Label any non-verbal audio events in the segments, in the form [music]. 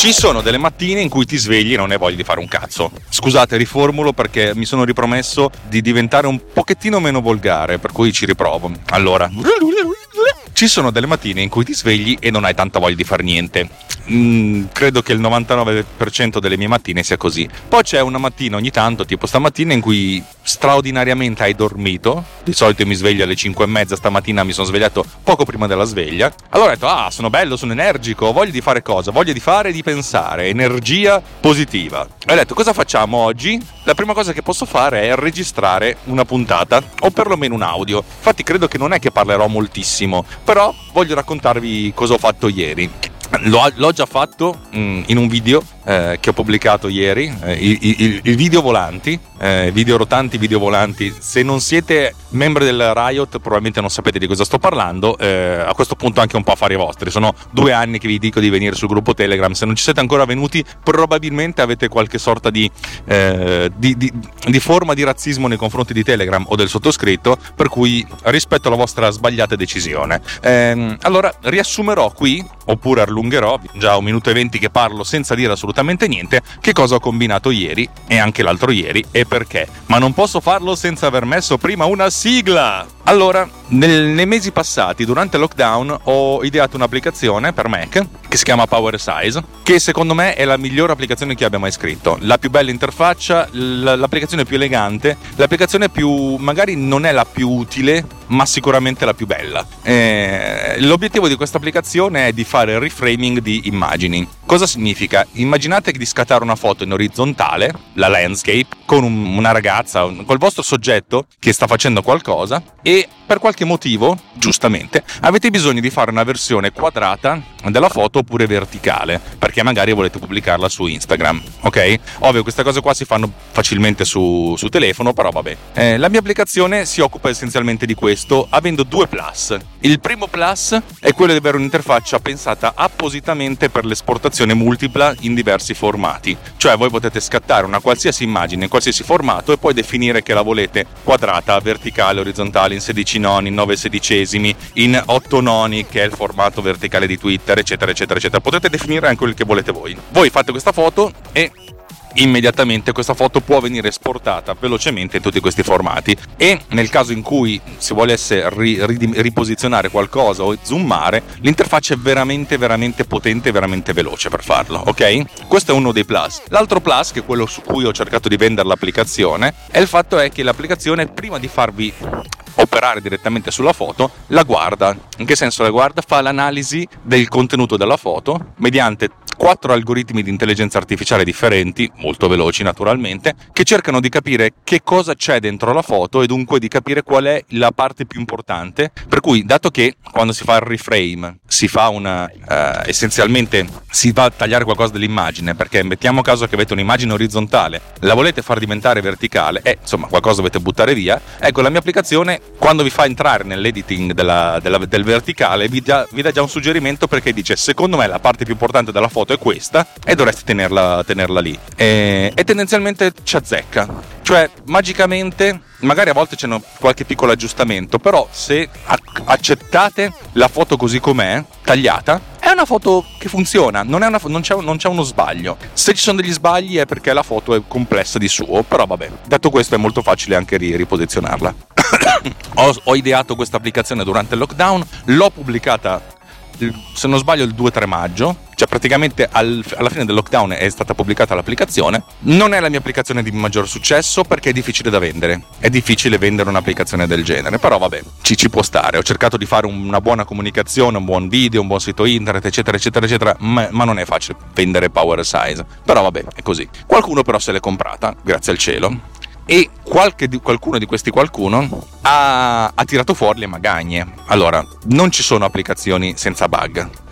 Ci sono delle mattine in cui ti svegli e non hai voglia di fare un cazzo. Scusate, riformulo perché mi sono ripromesso di diventare un pochettino meno volgare, per cui ci riprovo. Allora, ci sono delle mattine in cui ti svegli e non hai tanta voglia di fare niente. Mm, credo che il 99% delle mie mattine sia così. Poi c'è una mattina ogni tanto, tipo stamattina, in cui straordinariamente hai dormito. Di solito mi sveglio alle 5 e mezza, stamattina mi sono svegliato poco prima della sveglia. Allora ho detto, ah, sono bello, sono energico, ho voglia di fare cosa? Voglia di fare e di pensare, energia positiva. Ho detto, cosa facciamo oggi? La prima cosa che posso fare è registrare una puntata, o perlomeno un audio. Infatti credo che non è che parlerò moltissimo, però voglio raccontarvi cosa ho fatto ieri. L'ho, l'ho, già fatto mm, in un video eh, che ho pubblicato ieri, eh, i, i, i, video volanti, eh, video rotanti, video volanti. Se non siete membri del Riot probabilmente non sapete di cosa sto parlando, eh, a questo punto anche un po' affari vostri. Sono due anni che vi dico di venire sul gruppo Telegram, se non ci siete ancora venuti probabilmente avete qualche sorta di, eh, di, di, di forma di razzismo nei confronti di Telegram o del sottoscritto, per cui rispetto alla vostra sbagliata decisione. Ehm, allora riassumerò qui, oppure allungherò, già un minuto e venti che parlo senza dire assolutamente assolutamente niente che cosa ho combinato ieri e anche l'altro ieri e perché. Ma non posso farlo senza aver messo prima una sigla! Allora, nel, nei mesi passati, durante il lockdown, ho ideato un'applicazione per Mac che si chiama Power Size, che secondo me è la migliore applicazione che abbia mai scritto. La più bella interfaccia, l'applicazione più elegante, l'applicazione più, magari non è la più utile, ma sicuramente la più bella. Eh, l'obiettivo di questa applicazione è di fare reframing di immagini. Cosa significa? Immaginate di scattare una foto in orizzontale, la landscape, con un, una ragazza, col vostro soggetto che sta facendo qualcosa e per qualche motivo, giustamente, avete bisogno di fare una versione quadrata della foto oppure verticale, perché magari volete pubblicarla su Instagram, ok? Ovvio, queste cose qua si fanno facilmente su, su telefono, però vabbè. Eh, la mia applicazione si occupa essenzialmente di questo, avendo due plus. Il primo plus è quello di avere un'interfaccia pensata appositamente per l'esportazione multipla in diversi formati, cioè voi potete scattare una qualsiasi immagine in qualsiasi formato e poi definire che la volete quadrata, verticale, orizzontale, in 16 noni, in 9 sedicesimi, in 8 noni, che è il formato verticale di Twitter, eccetera, eccetera, eccetera. Potete definire anche quello che volete voi. Voi fate questa foto e immediatamente questa foto può venire esportata velocemente in tutti questi formati e nel caso in cui si volesse ri, ri, riposizionare qualcosa o zoomare l'interfaccia è veramente veramente potente veramente veloce per farlo ok questo è uno dei plus l'altro plus che è quello su cui ho cercato di vendere l'applicazione è il fatto è che l'applicazione prima di farvi operare direttamente sulla foto, la guarda. In che senso la guarda? Fa l'analisi del contenuto della foto mediante quattro algoritmi di intelligenza artificiale differenti, molto veloci naturalmente, che cercano di capire che cosa c'è dentro la foto e dunque di capire qual è la parte più importante. Per cui, dato che quando si fa il reframe si fa una uh, essenzialmente si va a tagliare qualcosa dell'immagine, perché mettiamo caso che avete un'immagine orizzontale, la volete far diventare verticale, e eh, insomma qualcosa dovete buttare via. Ecco, la mia applicazione quando vi fa entrare nell'editing della, della, del verticale vi dà già un suggerimento perché dice secondo me la parte più importante della foto è questa e dovresti tenerla, tenerla lì. E, e tendenzialmente ci azzecca. Cioè, magicamente, magari a volte c'è qualche piccolo aggiustamento, però se accettate la foto così com'è, tagliata, è una foto che funziona, non, una, non, c'è, non, c'è, uno sbaglio. Se ci sono degli sbagli è perché la foto è complessa di suo, però vabbè, detto questo è molto facile anche riposizionarla. [coughs] ho, ho ideato questa applicazione durante il lockdown, l'ho pubblicata se non sbaglio il 2-3 maggio, cioè praticamente al, alla fine del lockdown è stata pubblicata l'applicazione. Non è la mia applicazione di maggior successo perché è difficile da vendere. È difficile vendere un'applicazione del genere, però vabbè, ci, ci può stare. Ho cercato di fare una buona comunicazione, un buon video, un buon sito internet, eccetera, eccetera, eccetera, ma, ma non è facile vendere Power Size. Però vabbè, è così. Qualcuno però se l'è comprata, grazie al cielo e di, qualcuno di questi qualcuno ha, ha tirato fuori le magagne. Allora, non ci sono applicazioni senza bug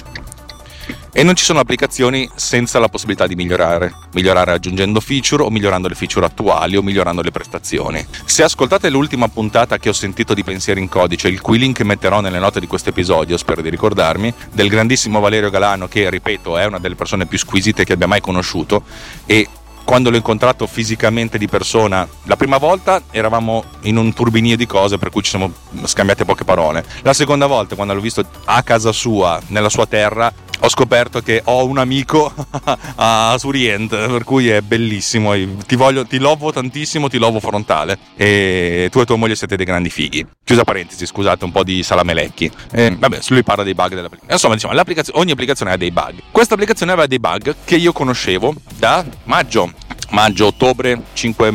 e non ci sono applicazioni senza la possibilità di migliorare, migliorare aggiungendo feature o migliorando le feature attuali o migliorando le prestazioni. Se ascoltate l'ultima puntata che ho sentito di Pensieri in Codice, il cui link metterò nelle note di questo episodio, spero di ricordarmi, del grandissimo Valerio Galano che, ripeto, è una delle persone più squisite che abbia mai conosciuto e quando l'ho incontrato fisicamente di persona, la prima volta eravamo in un turbinio di cose per cui ci siamo scambiate poche parole. La seconda volta, quando l'ho visto a casa sua, nella sua terra, ho scoperto che ho un amico [laughs] a Surient, per cui è bellissimo. Ti, voglio, ti lovo tantissimo, ti lovo frontale. E tu e tua moglie siete dei grandi fighi. Chiusa parentesi, scusate, un po' di salamelecchi. E, vabbè, lui parla dei bug dell'applicazione. Insomma, diciamo, ogni applicazione ha dei bug. Questa applicazione aveva dei bug che io conoscevo da maggio maggio, ottobre, 5,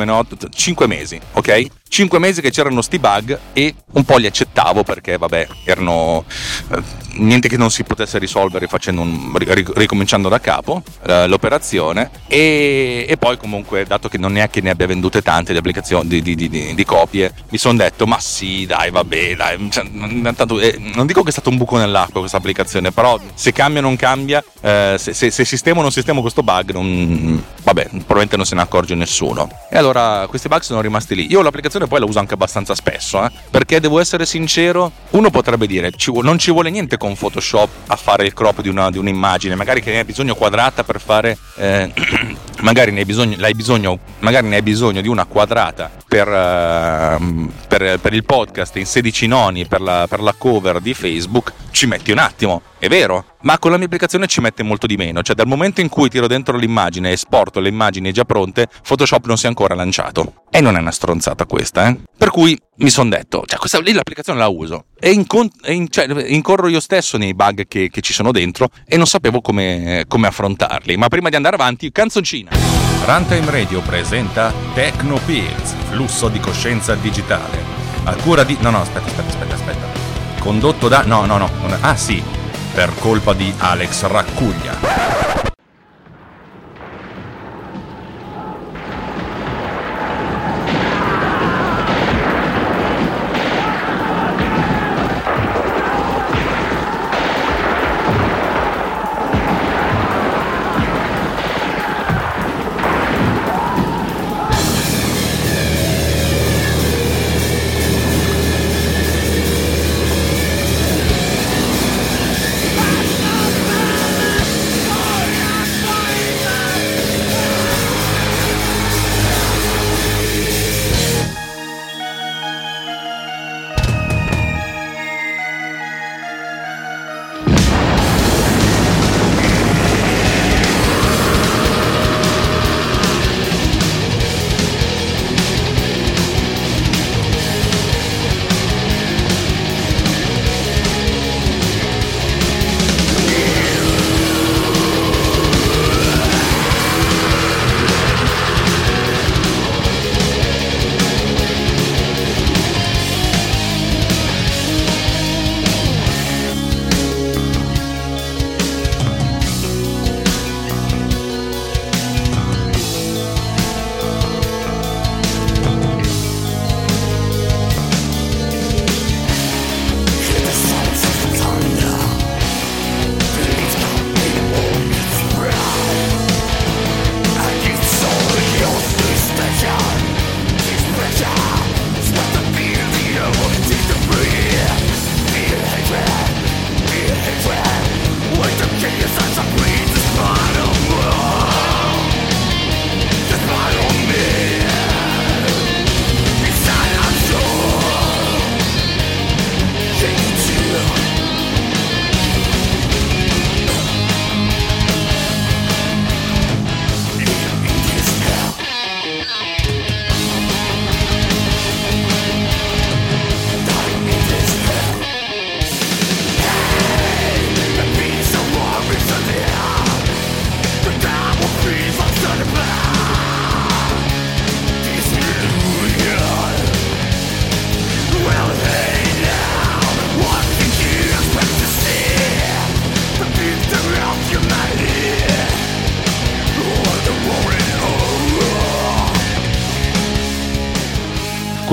5 mesi, ok? 5 mesi che c'erano sti bug e un po' li accettavo perché vabbè erano eh, niente che non si potesse risolvere un, ricominciando da capo eh, l'operazione. E, e, poi comunque dato che non è che ne abbia vendute tante di di, di, di, copie mi sono detto ma sì dai vabbè dai cioè, tanto, eh, non dico che è stato un buco nell'acqua questa applicazione però se cambia o non cambia eh, se, se, se, sistema o non sistema questo bug non, vabbè probabilmente non se ne accorge nessuno. E allora questi bug sono rimasti lì. Io l'applicazione espressione poi la uso anche abbastanza spesso, eh? perché devo essere sincero, uno potrebbe dire ci, non ci vuole niente con Photoshop a fare il crop di, una, di un'immagine, magari che ne hai bisogno quadrata per fare... Eh, [clears throat] magari ne hai bisogno, bisogno, magari ne hai bisogno di una quadrata per, uh, per, per il podcast in 16 noni per la, per la cover di Facebook, ci metti un attimo, è vero, ma con la mia applicazione ci mette molto di meno, cioè dal momento in cui tiro dentro l'immagine e esporto le immagini già pronte, Photoshop non si è ancora lanciato. E non è una stronzata questa, eh? Per cui mi sono detto, cioè questa lì l'applicazione la uso e, incon- in- cioè, incorro io stesso nei bug che, che, ci sono dentro e non sapevo come, come affrontarli. Ma prima di andare avanti, canzoncina. Runtime Radio presenta Techno Pills, flusso di coscienza digitale. A cura di... No, no, aspetta, aspetta, aspetta, aspetta. Condotto da... No, no, no. Ah sì, per colpa di Alex Raccuglia.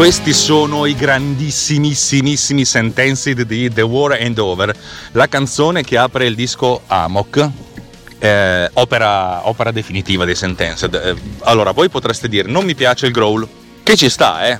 Questi sono i grandissimissimissimi Sentenced di The War and Over, la canzone che apre il disco Amok, eh, opera, opera, definitiva dei Sentenced. Eh, allora, voi potreste dire, non mi piace il growl, che ci sta, eh?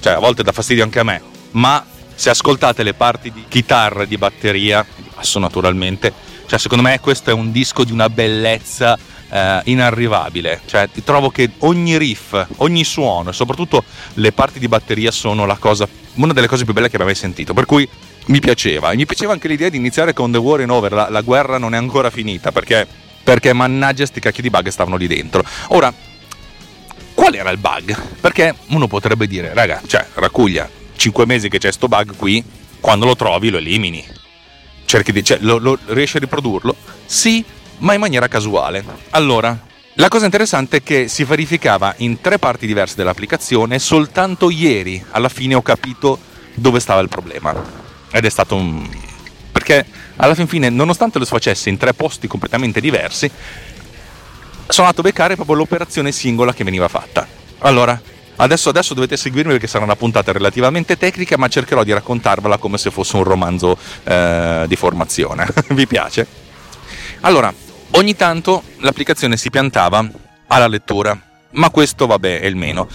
Cioè, a volte dà fastidio anche a me, ma se ascoltate le parti di chitarra e di batteria, basso naturalmente, cioè secondo me questo è un disco di una bellezza eh, inarrivabile. Cioè, trovo che ogni riff, ogni suono e soprattutto le parti di batteria sono cosa, una delle cose più belle che abbia mai sentito. Per cui mi piaceva. Mi piaceva anche l'idea di iniziare con The War in Over, la, la guerra non è ancora finita perché, perché mannaggia sti cacchi di bug stavano lì dentro. Ora, qual era il bug? Perché uno potrebbe dire, raga, cioè, raccuglia, 5 mesi che c'è sto bug qui, quando lo trovi lo elimini. Cerchi di, cioè, lo, lo, riesci a riprodurlo? Sì, ma in maniera casuale. Allora, la cosa interessante è che si verificava in tre parti diverse dell'applicazione, soltanto ieri alla fine ho capito dove stava il problema. Ed è stato un... perché alla fin fine, nonostante lo si facesse in tre posti completamente diversi, sono andato a beccare proprio l'operazione singola che veniva fatta. Allora, adesso, adesso dovete seguirmi perché sarà una puntata relativamente tecnica, ma cercherò di raccontarvela come se fosse un romanzo eh, di formazione. [laughs] Vi piace? Allora, ogni tanto l'applicazione si piantava alla lettura, ma questo vabbè è il meno.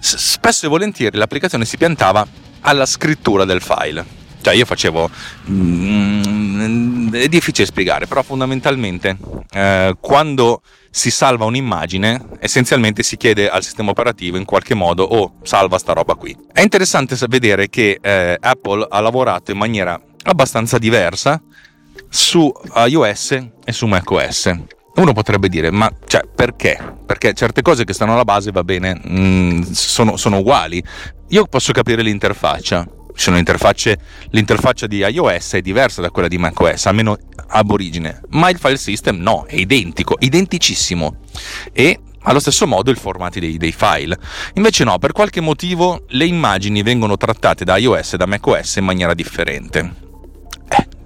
spesso e volentieri l'applicazione si piantava alla scrittura del file. Cioè io facevo... Mm, è difficile spiegare, però fondamentalmente eh, quando si salva un'immagine, essenzialmente si chiede al sistema operativo in qualche modo, oh, salva sta roba qui. È interessante vedere che eh, Apple ha lavorato in maniera abbastanza diversa su iOS e su macOS. Uno potrebbe dire, ma cioè, perché? Perché certe cose che stanno alla base, va bene, mh, mm, sono, sono uguali. Io posso capire l'interfaccia, l'interfaccia di iOS è diversa da quella di macOS, almeno ab origine, ma il file system no, è identico, identicissimo. E allo stesso modo il formato dei, dei, file. Invece no, per qualche motivo le immagini vengono trattate da iOS e da macOS in maniera differente.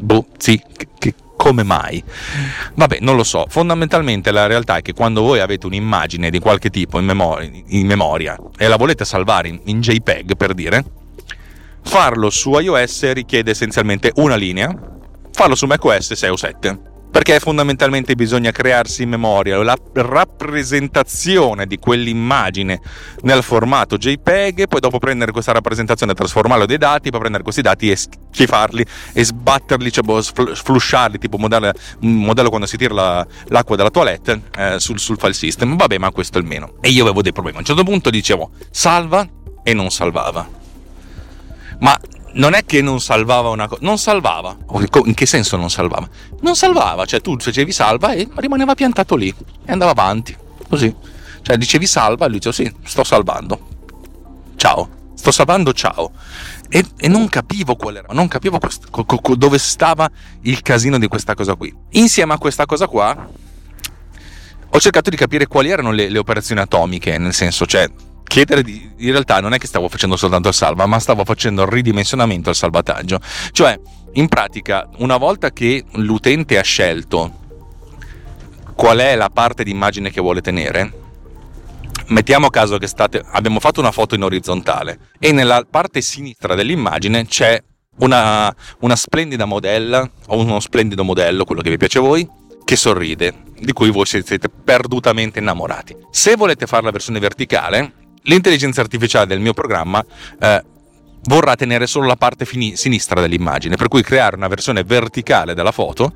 Boh, sì, che, come mai? Vabbè, non lo so. Fondamentalmente la realtà è che quando voi avete un'immagine di qualche tipo in memoria, in memoria e la volete salvare in, in JPEG, per dire, farlo su iOS richiede essenzialmente una linea, farlo su macOS 6 o 7 perché fondamentalmente bisogna crearsi in memoria la rappresentazione di quell'immagine nel formato JPEG, poi dopo prendere questa rappresentazione, trasformarla dei dati, poi prendere questi dati e schifarli e sbatterli, cioè boh, flusciarli, tipo modello, modello quando si tira la, l'acqua dalla toilette eh, sul, sul file system. Vabbè, ma questo è il meno. E io avevo dei problemi. A un certo punto dicevo salva e non salvava. Ma non è che non salvava una cosa, non salvava. In che senso non salvava? Non salvava, cioè tu facevi salva e rimaneva piantato lì e andava avanti, così. Cioè dicevi salva e lui diceva sì, sto salvando. Ciao, sto salvando, ciao. E, e non capivo qual era, non capivo questo, co, co, dove stava il casino di questa cosa qui. Insieme a questa cosa qua ho cercato di capire quali erano le, le operazioni atomiche, nel senso, cioè chiedere di, in realtà non è che stavo facendo soltanto il salva, ma stavo facendo il ridimensionamento al salvataggio. Cioè, in pratica, una volta che l'utente ha scelto qual è la parte di immagine che vuole tenere, mettiamo a caso che state, abbiamo fatto una foto in orizzontale e nella parte sinistra dell'immagine c'è una, una splendida modella o uno splendido modello, quello che vi piace a voi, che sorride, di cui voi siete perdutamente innamorati. Se volete fare la versione verticale, l'intelligenza artificiale del mio programma eh, vorrà tenere solo la parte fini- sinistra dell'immagine, per cui creare una versione verticale della foto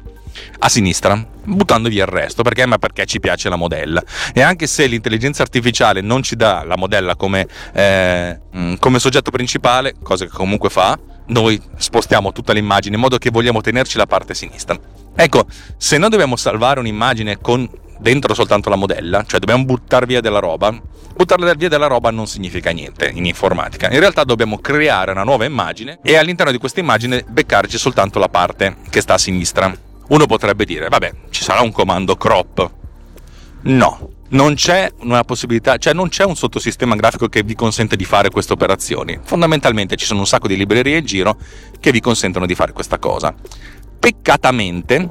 a sinistra, buttando via il resto, perché, ma perché ci piace la modella. E anche se l'intelligenza artificiale non ci dà la modella come, eh, mm, come soggetto principale, cosa che comunque fa, noi spostiamo tutta l'immagine in modo che vogliamo tenerci la parte sinistra. Ecco, se noi dobbiamo salvare un'immagine con dentro soltanto la modella, cioè dobbiamo buttare via della roba, buttare via della roba non significa niente in informatica. In realtà dobbiamo creare una nuova immagine e all'interno di questa immagine beccarci soltanto la parte che sta a sinistra. Uno potrebbe dire, vabbè, ci sarà un comando crop. No, non c'è una possibilità, cioè non c'è un sottosistema grafico che vi consente di fare queste operazioni. Fondamentalmente ci sono un sacco di librerie in giro che vi consentono di fare questa cosa. Peccatamente,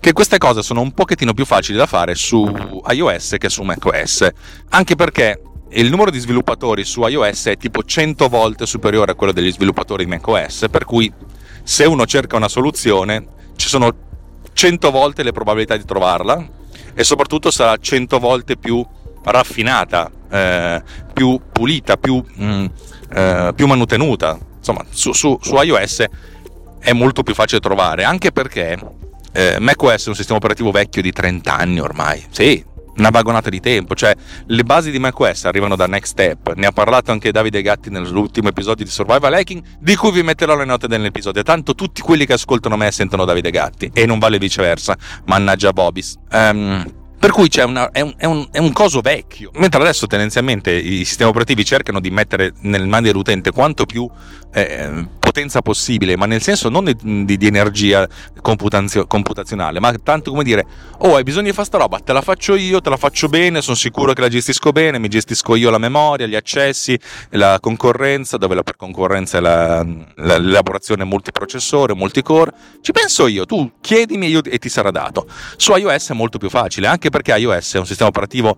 che queste cose sono un pochettino più facili da fare su iOS che su macOS, anche perché il numero di sviluppatori su iOS è tipo 100 volte superiore a quello degli sviluppatori di macOS, per cui se uno cerca una soluzione ci sono 100 volte le probabilità di trovarla e soprattutto sarà 100 volte più raffinata, eh, più pulita, più, mm, eh, più manutenuta. Insomma, su, su, su iOS è molto più facile trovare, anche perché eh, macOS è un sistema operativo vecchio di 30 anni ormai, sì, una vagonata di tempo, cioè le basi di macOS arrivano da Next Step, ne ha parlato anche Davide Gatti nell'ultimo episodio di Survival Hacking, di cui vi metterò le note nell'episodio, tanto tutti quelli che ascoltano me sentono Davide Gatti e non vale viceversa, mannaggia Bobis. Um, per cui una, è, un, è, un, è, un, coso vecchio. Mentre adesso tendenzialmente i sistemi operativi cercano di mettere nel mano dell'utente quanto più eh, potenza possibile, ma nel senso non di, di, energia computazio, computazionale, ma tanto come dire, oh hai bisogno di fare sta roba, te la faccio io, te la faccio bene, sono sicuro che la gestisco bene, mi gestisco io la memoria, gli accessi, la concorrenza, dove la per concorrenza è la, la, l'elaborazione multiprocessore, multicore, ci penso io, tu chiedimi io, e ti sarà dato. Su iOS è molto più facile, anche perché iOS è un sistema operativo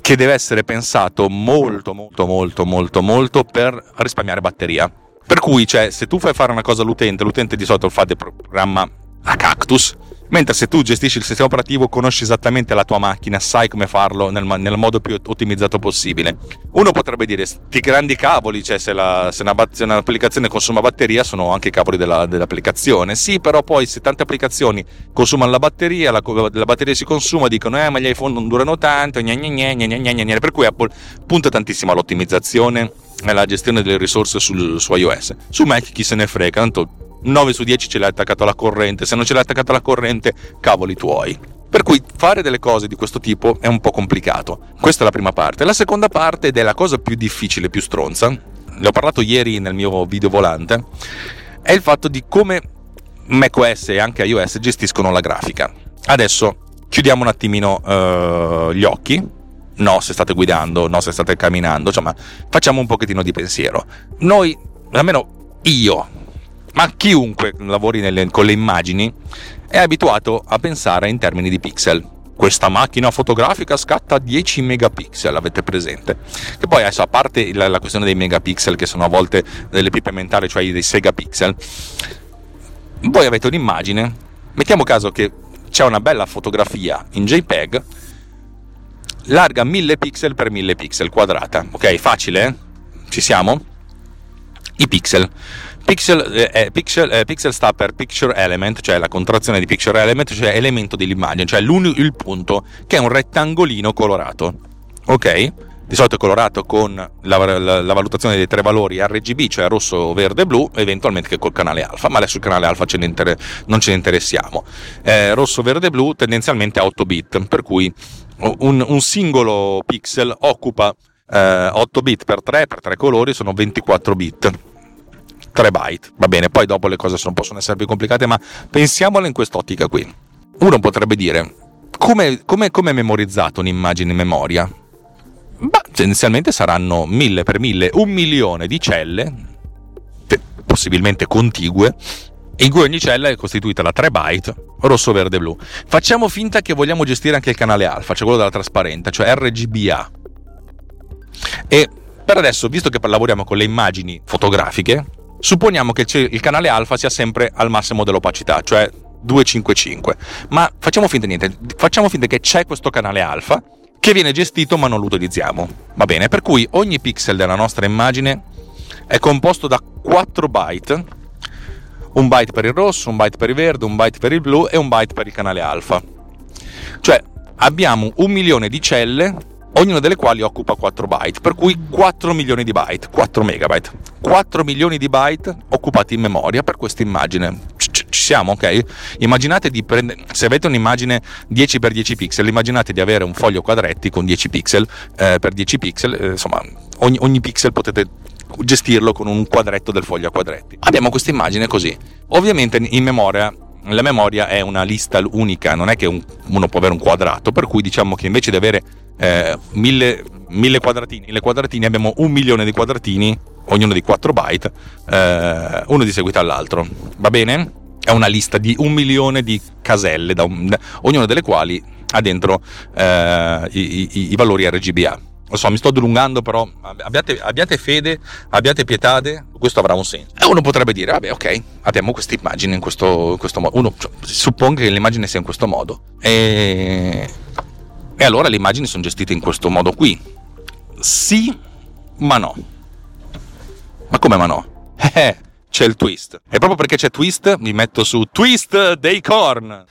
che deve essere pensato molto molto molto molto molto per risparmiare batteria. Per cui, cioè, se tu fai fare una cosa all'utente, l'utente di solito fa del programma a cactus, Mentre se tu gestisci il sistema operativo, conosci esattamente la tua macchina, sai come farlo nel, nel modo più ottimizzato possibile. Uno potrebbe dire, sti grandi cavoli, cioè se, la, se, una, se un'applicazione consuma batteria, sono anche i cavoli della, dell'applicazione. Sì, però poi se tante applicazioni consumano la batteria, la, la batteria si consuma, dicono, eh, ma gli iPhone non durano tanto, gna gna gna gna gna gna per cui Apple punta tantissimo all'ottimizzazione alla gestione delle risorse sul, su iOS. Su Mac chi se ne frega, tanto 9 su 10 ce l'hai attaccato alla corrente, se non ce l'hai attaccato alla corrente, cavoli tuoi. Per cui fare delle cose di questo tipo è un po' complicato. Questa è la prima parte. La seconda parte, ed è la cosa più difficile, più stronza, ne ho parlato ieri nel mio video volante, è il fatto di come macOS e anche iOS gestiscono la grafica. Adesso chiudiamo un attimino uh, gli occhi. No, se state guidando, no, se state camminando, insomma, facciamo un pochettino di pensiero. Noi, almeno io, ma chiunque lavori nelle, con le immagini è abituato a pensare in termini di pixel. Questa macchina fotografica scatta 10 megapixel, avete presente? Che poi adesso, a parte la, la questione dei megapixel, che sono a volte delle pipe mentali, cioè dei segapixel, voi avete un'immagine, mettiamo caso che c'è una bella fotografia in JPEG, larga 1000 pixel per 1000 pixel quadrata, ok? Facile? Eh? Ci siamo? I pixel Pixel, eh, eh, pixel, eh, pixel, sta per picture element, cioè la contrazione di picture element, cioè elemento dell'immagine, cioè il punto che è un rettangolino colorato. Ok? Di solito è colorato con la, la, la, valutazione dei tre valori RGB, cioè rosso, verde blu, eventualmente che col canale alfa, ma adesso il canale alfa ce inter- non ce ne interessiamo. Eh, rosso, verde blu tendenzialmente a 8 bit, per cui un, un singolo pixel occupa eh, 8 bit per 3, per 3 colori sono 24 bit 3 byte. Va bene, poi dopo le cose sono, possono essere più complicate, ma pensiamole in quest'ottica qui. Uno potrebbe dire, come è memorizzato un'immagine in memoria? Tendenzialmente saranno 1000 per 1000, un milione di celle, possibilmente contigue, in cui ogni cella è costituita da 3 byte, rosso, verde, blu. Facciamo finta che vogliamo gestire anche il canale alfa, cioè quello della trasparenza, cioè RGBA. E per adesso, visto che lavoriamo con le immagini fotografiche, Supponiamo che il canale alfa sia sempre al massimo dell'opacità, cioè 255, ma facciamo finta niente, facciamo finta che c'è questo canale alfa che viene gestito ma non lo utilizziamo. Va bene, per cui ogni pixel della nostra immagine è composto da 4 byte, un byte per il rosso, un byte per il verde, un byte per il blu e un byte per il canale alfa. Cioè abbiamo un milione di celle ognuna delle quali occupa 4 byte, per cui 4 milioni di byte, 4 megabyte. 4 milioni di byte occupati in memoria per questa immagine. Ci siamo, ok? Immaginate di prendere, se avete un'immagine 10x10 pixel, immaginate di avere un foglio quadretti con 10 pixel eh, per 10 pixel, eh, insomma, ogni, ogni pixel potete gestirlo con un quadretto del foglio a quadretti. Abbiamo questa immagine così. Ovviamente in memoria la memoria è una lista unica, non è che un, uno può avere un quadrato, per cui diciamo che invece di avere eh, mille, mille, quadratini, nelle quadratini abbiamo un milione di quadratini, ognuno di 4 byte, eh, uno di seguito all'altro. Va bene? È una lista di un milione di caselle, da un, da, ognuna delle quali ha dentro eh, i, i, i valori RGBA lo so, mi sto dilungando, però abbiate, abbiate, fede, abbiate pietate, questo avrà un senso. E uno potrebbe dire, vabbè, ok, abbiamo questa immagine in questo, questo modo. Uno cioè, supponga che l'immagine sia in questo modo. E, e allora le immagini sono gestite in questo modo qui. Sì, ma no. Ma come ma no? Eh, c'è il twist. E proprio perché c'è twist, mi metto su Twist dei Korn.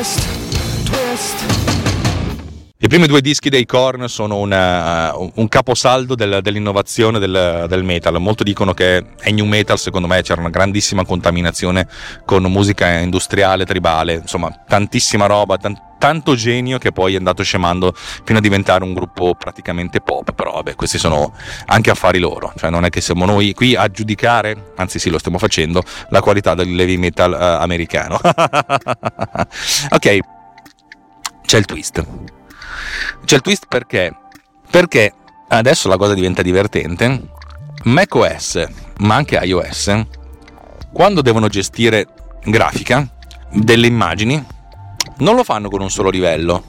Twist, twist. I primi due dischi dei Korn sono una, un caposaldo del, dell'innovazione del, del, metal. Molti dicono che è new metal, secondo me c'era una grandissima contaminazione con musica industriale, tribale, insomma, tantissima roba, tant- tanto genio che poi è andato scemando fino a diventare un gruppo praticamente pop. Però vabbè, questi sono anche affari loro, cioè non è che siamo noi qui a giudicare, anzi sì, lo stiamo facendo, la qualità del heavy metal uh, americano. [laughs] ok, c'è il twist. C'è il twist perché? Perché adesso la cosa diventa divertente. macOS, ma anche iOS, quando devono gestire grafica delle immagini, non lo fanno con un solo livello.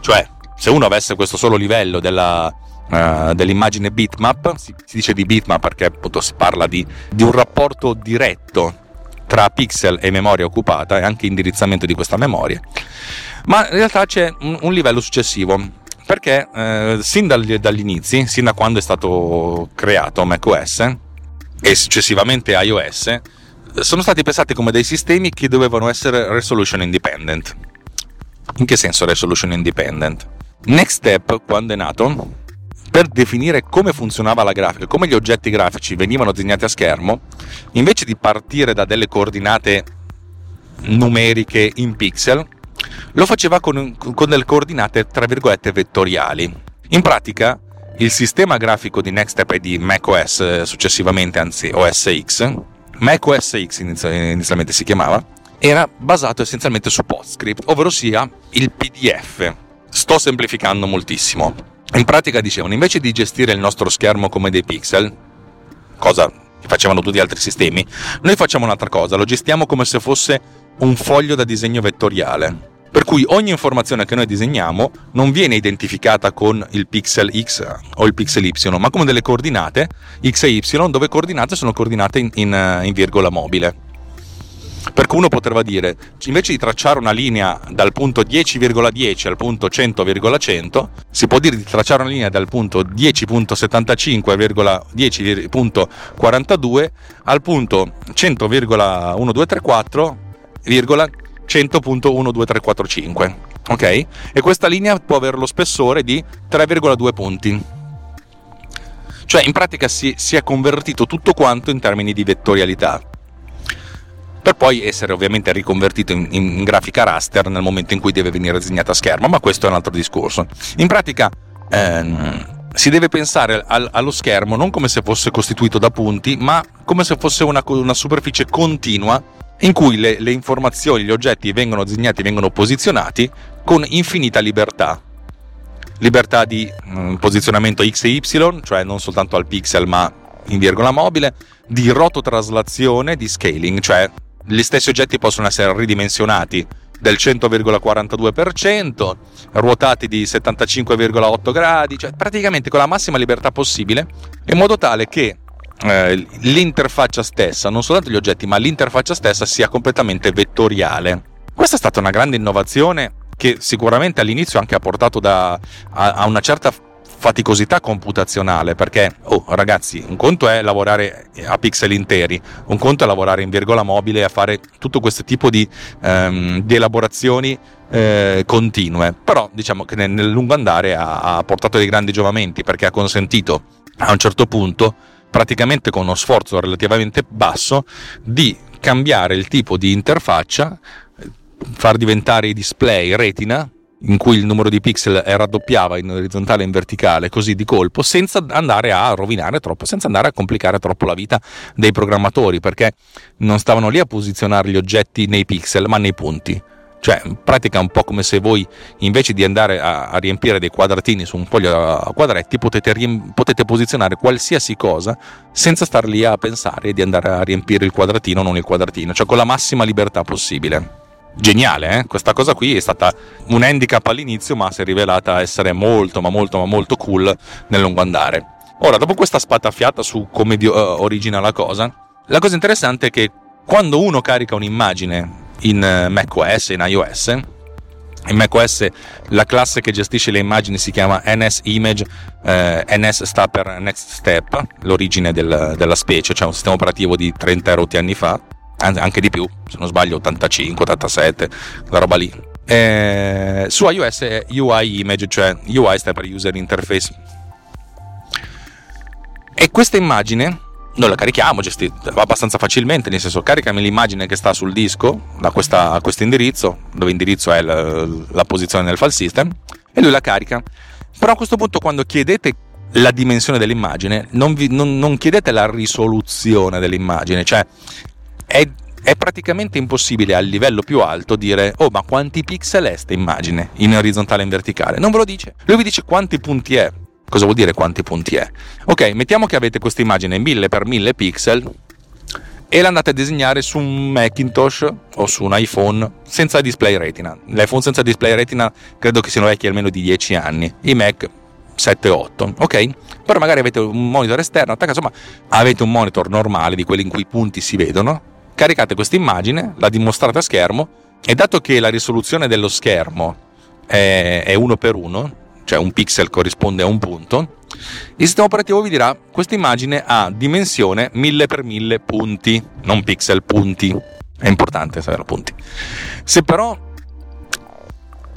Cioè, se uno avesse questo solo livello della, uh, dell'immagine bitmap, si, si, dice di bitmap perché appunto si parla di, di un rapporto diretto tra pixel e memoria occupata e anche indirizzamento di questa memoria ma in realtà c'è un, un livello successivo perché eh, sin dagli, dagli, inizi, sin da quando è stato creato macOS e successivamente iOS, sono stati pensati come dei sistemi che dovevano essere resolution independent. In che senso resolution independent? Next Step, quando è nato, per definire come funzionava la grafica, come gli oggetti grafici venivano disegnati a schermo, invece di partire da delle coordinate numeriche in pixel, lo faceva con, con delle coordinate tra virgolette vettoriali. In pratica, il sistema grafico di NextStep e di macOS eh, successivamente, anzi OS X, macOS X inizialmente si chiamava, era basato essenzialmente su PostScript, ovvero sia il PDF. Sto semplificando moltissimo. In pratica dicevano, invece di gestire il nostro schermo come dei pixel, cosa che facevano tutti gli altri sistemi, noi facciamo un'altra cosa, lo gestiamo come se fosse un foglio da disegno vettoriale. Per cui ogni informazione che noi disegniamo non viene identificata con il pixel X o il pixel Y, ma come delle coordinate X e Y, dove coordinate sono coordinate in, in, in virgola mobile. Per cui uno potrebbe dire, invece di tracciare una linea dal punto 10,10 al punto 100,100, si può dire di tracciare una linea dal punto 10.75,10.42 al punto 100,1234, 100.12345. Ok? E questa linea può avere lo spessore di 3,2 punti. Cioè, in pratica si, si è convertito tutto quanto in termini di vettorialità per poi essere ovviamente riconvertito in, in, grafica raster nel momento in cui deve venire disegnata a schermo, ma questo è un altro discorso. In pratica ehm, si deve pensare al, allo schermo non come se fosse costituito da punti, ma come se fosse una, una superficie continua in cui le, le informazioni, gli oggetti vengono disegnati, vengono posizionati con infinita libertà. Libertà di mh, mm, posizionamento X e Y, cioè non soltanto al pixel ma in virgola mobile, di rototraslazione, di scaling, cioè gli stessi oggetti possono essere ridimensionati del 100,42%, ruotati di 75,8 gradi, cioè praticamente con la massima libertà possibile, in modo tale che eh, l'interfaccia stessa, non soltanto gli oggetti, ma l'interfaccia stessa sia completamente vettoriale. Questa è stata una grande innovazione che sicuramente all'inizio anche ha portato da, a, a una certa faticosità computazionale perché oh, ragazzi un conto è lavorare a pixel interi un conto è lavorare in virgola mobile e a fare tutto questo tipo di, um, di elaborazioni eh, continue però diciamo che nel, nel lungo andare ha, ha portato dei grandi giovamenti perché ha consentito a un certo punto praticamente con uno sforzo relativamente basso, di cambiare il tipo di interfaccia, far diventare i display retina in cui il numero di pixel raddoppiava in orizzontale e in verticale così di colpo senza andare a rovinare troppo, senza andare a complicare troppo la vita dei programmatori perché non stavano lì a posizionare gli oggetti nei pixel ma nei punti. Cioè, in pratica è un po' come se voi invece di andare a, a riempire dei quadratini su un foglio a quadretti potete, riem- potete, posizionare qualsiasi cosa senza star lì a pensare di andare a riempire il quadratino o non il quadratino, cioè con la massima libertà possibile. Geniale, eh? questa cosa qui è stata un handicap all'inizio ma si è rivelata essere molto ma molto ma molto cool nel lungo andare. Ora, dopo questa spatafiata su come di- uh, origina la cosa, la cosa interessante è che quando uno carica un'immagine in eh, macOS, in iOS. In macOS la classe che gestisce le immagini si chiama NS Image, eh, NS sta per Next Step, l'origine del, della specie, cioè un sistema operativo di 30 rotti anni fa, anche di più, se non sbaglio 85, 87, la roba lì. Eh, su iOS è UI Image, cioè UI sta per User Interface. E questa immagine noi la carichiamo gesti- abbastanza facilmente, nel senso caricami l'immagine che sta sul disco da questa, a questo indirizzo, dove indirizzo è la, la posizione nel file system, e lui la carica. Però a questo punto quando chiedete la dimensione dell'immagine, non, vi, non, non chiedete la risoluzione dell'immagine, cioè è, è, praticamente impossibile a livello più alto dire oh ma quanti pixel è questa immagine in orizzontale e in verticale, non ve lo dice, lui vi dice quanti punti è, Cosa vuol dire quanti punti è? Ok, mettiamo che avete questa immagine 1000x1000 pixel e l'andate a disegnare su un Macintosh o su un iPhone senza display retina. L'iPhone senza display retina credo che siano vecchi almeno di 10 anni, i Mac 7-8, ok? Però magari avete un monitor esterno, insomma avete un monitor normale di quelli in cui i punti si vedono, caricate questa immagine, la dimostrate a schermo e dato che la risoluzione dello schermo è, è uno per uno, cioè un pixel corrisponde a un punto, il sistema operativo vi dirà questa immagine ha dimensione 1000x1000 punti, non pixel, punti. È importante sapere punti. Se però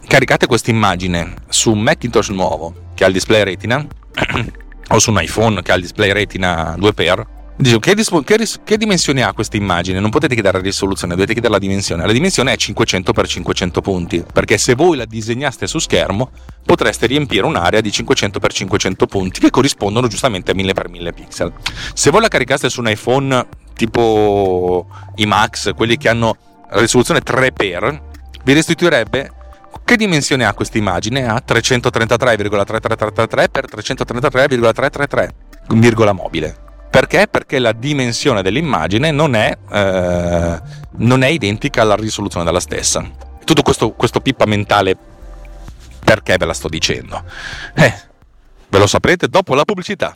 caricate questa immagine su un Macintosh nuovo che ha il display retina [clears throat] o su un iPhone che ha il display retina 2x, Dicevo, che, che, che, dimensione ha questa immagine? Non potete chiedere la risoluzione, dovete chiedere la dimensione. La dimensione è 500 x 500 punti, perché se voi la disegnaste su schermo potreste riempire un'area di 500 x 500 punti che corrispondono giustamente a 1000 x 1000 pixel. Se voi la caricaste su un iPhone tipo i Max, quelli che hanno risoluzione 3x, vi restituirebbe che dimensione ha questa immagine? Ha 333,3333 x 333,333, virgola mobile. Perché? Perché la dimensione dell'immagine non è, eh, non è identica alla risoluzione della stessa. Tutto questo, questo pippa mentale, perché ve la sto dicendo? Eh, ve lo saprete dopo la pubblicità.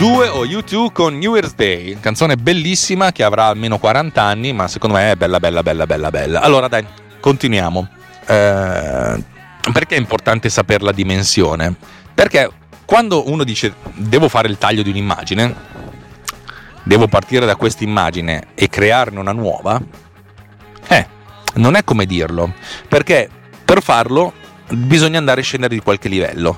U2 o U2 con New Year's Day, canzone bellissima che avrà almeno 40 anni, ma secondo me è bella, bella, bella, bella, bella. Allora dai, continuiamo. Eh, perché è importante sapere la dimensione? Perché quando uno dice devo fare il taglio di un'immagine, devo partire da questa immagine e crearne una nuova, eh, non è come dirlo, perché per farlo bisogna andare a scendere di qualche livello.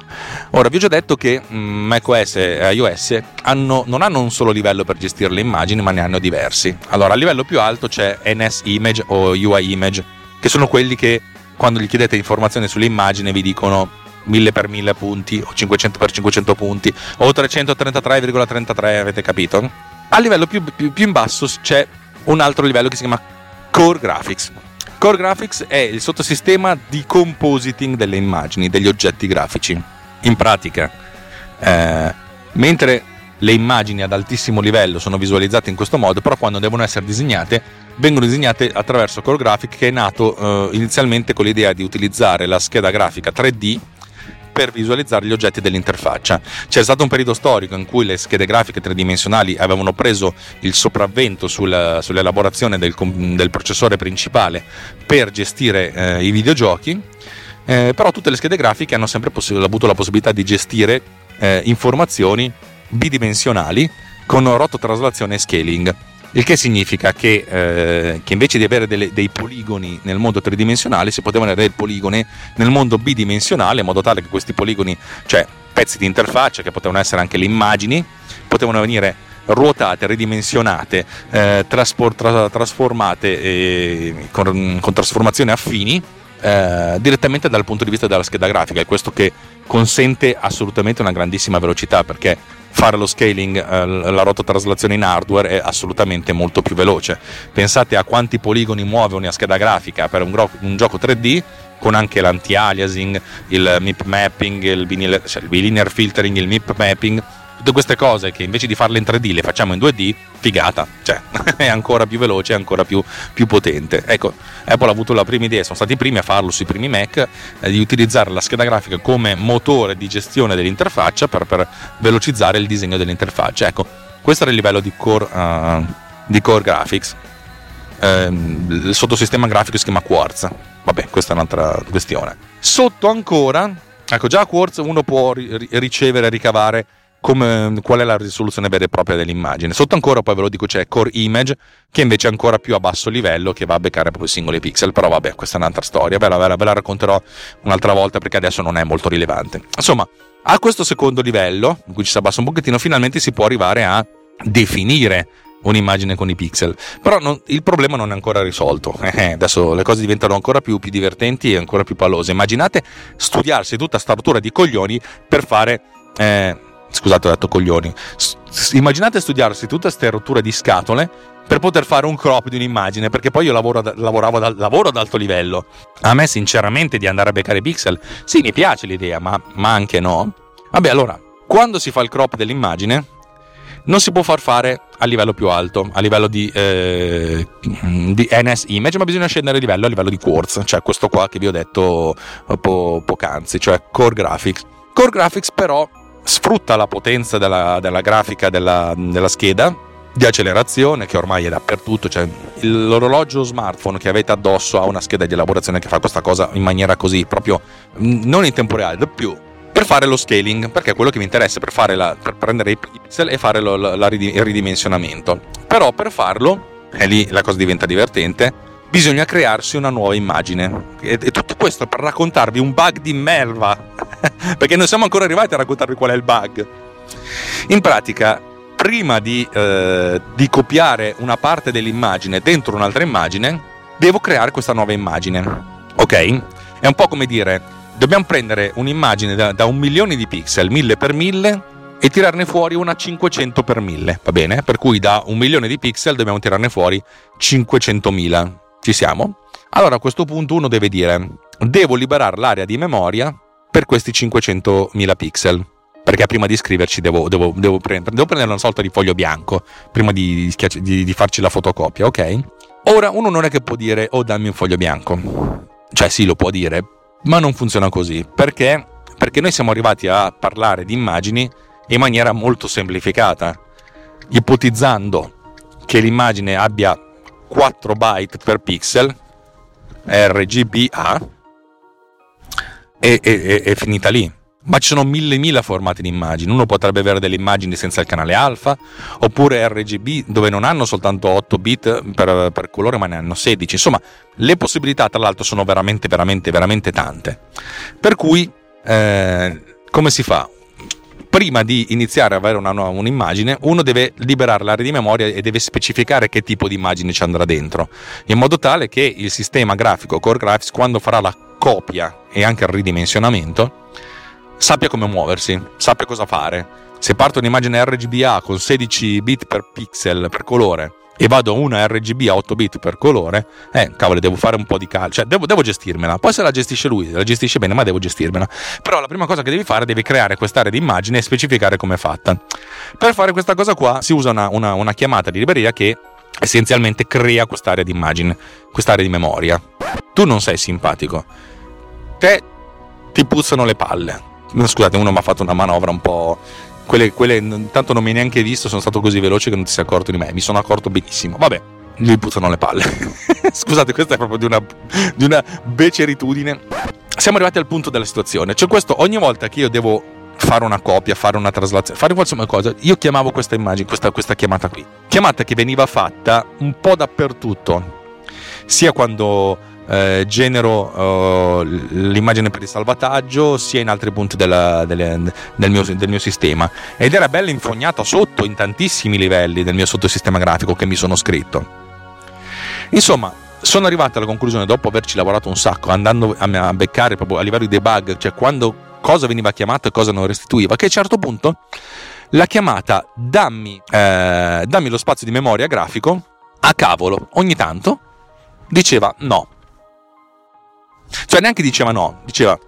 Ora, vi ho già detto che mm, macOS e iOS hanno, non hanno un solo livello per gestire le immagini, ma ne hanno diversi. Allora, a livello più alto c'è NS Image o UI Image, che sono quelli che quando gli chiedete informazioni sull'immagine vi dicono 1000 per 1000 punti o 500 per 500 punti o 333,33 avete capito? A livello più, più, più in basso c'è un altro livello che si chiama Core Graphics Core Graphics è il sottosistema di compositing delle immagini, degli oggetti grafici. In pratica, eh, mentre le immagini ad altissimo livello sono visualizzate in questo modo, però quando devono essere disegnate vengono disegnate attraverso Core Graphics che è nato eh, inizialmente con l'idea di utilizzare la scheda grafica 3D per visualizzare gli oggetti dell'interfaccia. C'è stato un periodo storico in cui le schede grafiche tridimensionali avevano preso il sopravvento sul, sull'elaborazione del, del, processore principale per gestire eh, i videogiochi, eh, però tutte le schede grafiche hanno sempre poss- avuto la possibilità di gestire eh, informazioni bidimensionali con rototraslazione e scaling. Il che significa che, eh, che invece di avere delle, dei poligoni nel mondo tridimensionale, si potevano avere poligoni nel mondo bidimensionale, in modo tale che questi poligoni, cioè pezzi di interfaccia, che potevano essere anche le immagini, potevano venire ruotate, ridimensionate, eh, traspor- tra- trasformate eh, con, con trasformazioni affini eh, direttamente dal punto di vista della scheda grafica e questo che consente assolutamente una grandissima velocità perché fare lo scaling, eh, la rototraslazione in hardware è assolutamente molto più veloce. Pensate a quanti poligoni muove una scheda grafica per un, gro- un gioco 3D con anche l'anti-aliasing, il MIP mapping, il, cioè il bilinear filtering, il MIP mapping tutte queste cose che invece di farle in 3D le facciamo in 2D, figata, cioè [laughs] è ancora più veloce, è ancora più, più, potente. Ecco, Apple ha avuto la prima idea, sono stati i primi a farlo sui primi Mac, eh, di utilizzare la scheda grafica come motore di gestione dell'interfaccia per, per velocizzare il disegno dell'interfaccia. Ecco, questo era il livello di core, uh, di core graphics. Eh, il sottosistema grafico si chiama Quartz. Vabbè, questa è un'altra questione. Sotto ancora, ecco, già a Quartz uno può ri- ricevere e ricavare come, qual è la risoluzione vera e propria dell'immagine. Sotto ancora, poi ve lo dico, c'è Core Image, che invece è ancora più a basso livello, che va a beccare proprio i singoli pixel. Però vabbè, questa è un'altra storia, ve la, ve la, ve la racconterò un'altra volta perché adesso non è molto rilevante. Insomma, a questo secondo livello, in cui ci si abbassa un pochettino, finalmente si può arrivare a definire un'immagine con i pixel. Però non, il problema non è ancora risolto. [laughs] Eh, adesso le cose diventano ancora più, più, divertenti e ancora più pallose. Immaginate studiarsi tutta sta rottura di coglioni per fare. Eh, scusate ho detto coglioni, immaginate studiarsi tutte queste rotture di scatole per poter fare un crop di un'immagine, perché poi io lavoro, lavoravo lavoro ad alto livello. A me sinceramente di andare a beccare pixel, sì mi piace l'idea, ma, ma anche no. Vabbè allora, quando si fa il crop dell'immagine, non si può far fare a livello più alto, a livello di, eh, di, NS image, ma bisogna scendere a livello, a livello di quartz, cioè questo qua che vi ho detto po- poc'anzi, cioè core graphics. Core graphics però sfrutta la potenza della, della grafica della, della, scheda di accelerazione che ormai è dappertutto, cioè l'orologio smartphone che avete addosso ha una scheda di elaborazione che fa questa cosa in maniera così, proprio non in tempo reale, più per fare lo scaling, perché è quello che mi interessa per, la, per prendere i pixel e fare lo, la, il ridimensionamento. Però per farlo, e lì la cosa diventa divertente, bisogna crearsi una nuova immagine. E, e tutto questo per raccontarvi un bug di merva, [laughs] perché non siamo ancora arrivati a raccontarvi qual è il bug. In pratica, prima di, eh, di copiare una parte dell'immagine dentro un'altra immagine, devo creare questa nuova immagine. Ok? È un po' come dire, dobbiamo prendere un'immagine da, da un milione di pixel, mille per mille, e tirarne fuori una 500 per 1000, va bene? Per cui da un milione di pixel dobbiamo tirarne fuori 500.000. Ci siamo? Allora a questo punto uno deve dire, devo liberare l'area di memoria per questi 500.000 pixel. Perché prima di scriverci devo, devo, devo, prendere, devo prendere una sorta di foglio bianco prima di, di, di farci la fotocopia, ok? Ora uno non è che può dire, oh dammi un foglio bianco. Cioè sì, lo può dire, ma non funziona così. Perché? Perché noi siamo arrivati a parlare di immagini in maniera molto semplificata, ipotizzando che l'immagine abbia 4 byte per pixel, RGBA, e, e, è finita lì. ma ci sono mille mila formati di immagini. Uno potrebbe avere delle immagini senza il canale alfa, oppure RGB dove non hanno soltanto 8 bit per, per colore, ma ne hanno 16. Insomma, le possibilità, tra l'altro, sono veramente, veramente, veramente tante. Per cui, eh, come si fa? Prima di iniziare ad avere una, un'immagine, uno deve liberare l'area di memoria e deve specificare che tipo di immagine ci andrà dentro, in modo tale che il sistema grafico Core Graphics, quando farà la copia e anche il ridimensionamento, sappia come muoversi, sappia cosa fare. Se parto un'immagine RGBA con 16 bit per pixel per colore e vado a una RGB a 8 bit per colore, eh, cavolo, devo fare un po' di calcio, cioè devo, devo, gestirmela. Poi se la gestisce lui, la gestisce bene, ma devo gestirmela. Però la prima cosa che devi fare, devi creare quest'area di immagine e specificare come è fatta. Per fare questa cosa qua si usa una, una, una chiamata di libreria che essenzialmente crea quest'area di immagine, quest'area di memoria. Tu non sei simpatico. Te ti puzzano le palle Scusate, uno mi ha fatto una manovra un po'. Quelle, quelle intanto non mi hai neanche visto, sono stato così veloce che non ti sei accorto di me. Mi sono accorto benissimo. Vabbè, gli puzzano le palle. [laughs] Scusate, questa è proprio di una, di una beceritudine. Siamo arrivati al punto della situazione. Cioè, questo ogni volta che io devo fare una copia, fare una traslazione, fare qualsiasi cosa, io chiamavo questa immagine, questa, questa chiamata qui. Chiamata che veniva fatta un po' dappertutto. Sia quando eh, genero uh, l'immagine per il salvataggio sia in altri punti della, delle, del, mio, del, mio, sistema. Ed era bella infognata sotto in tantissimi livelli del mio sottosistema grafico che mi sono scritto. Insomma sono arrivato alla conclusione dopo averci lavorato un sacco andando a, a beccare proprio a livello di debug cioè quando cosa veniva chiamato e cosa non restituiva che a un certo punto la chiamata dammi, eh, dammi lo spazio di memoria grafico a cavolo ogni tanto diceva no cioè neanche diceva no, diceva,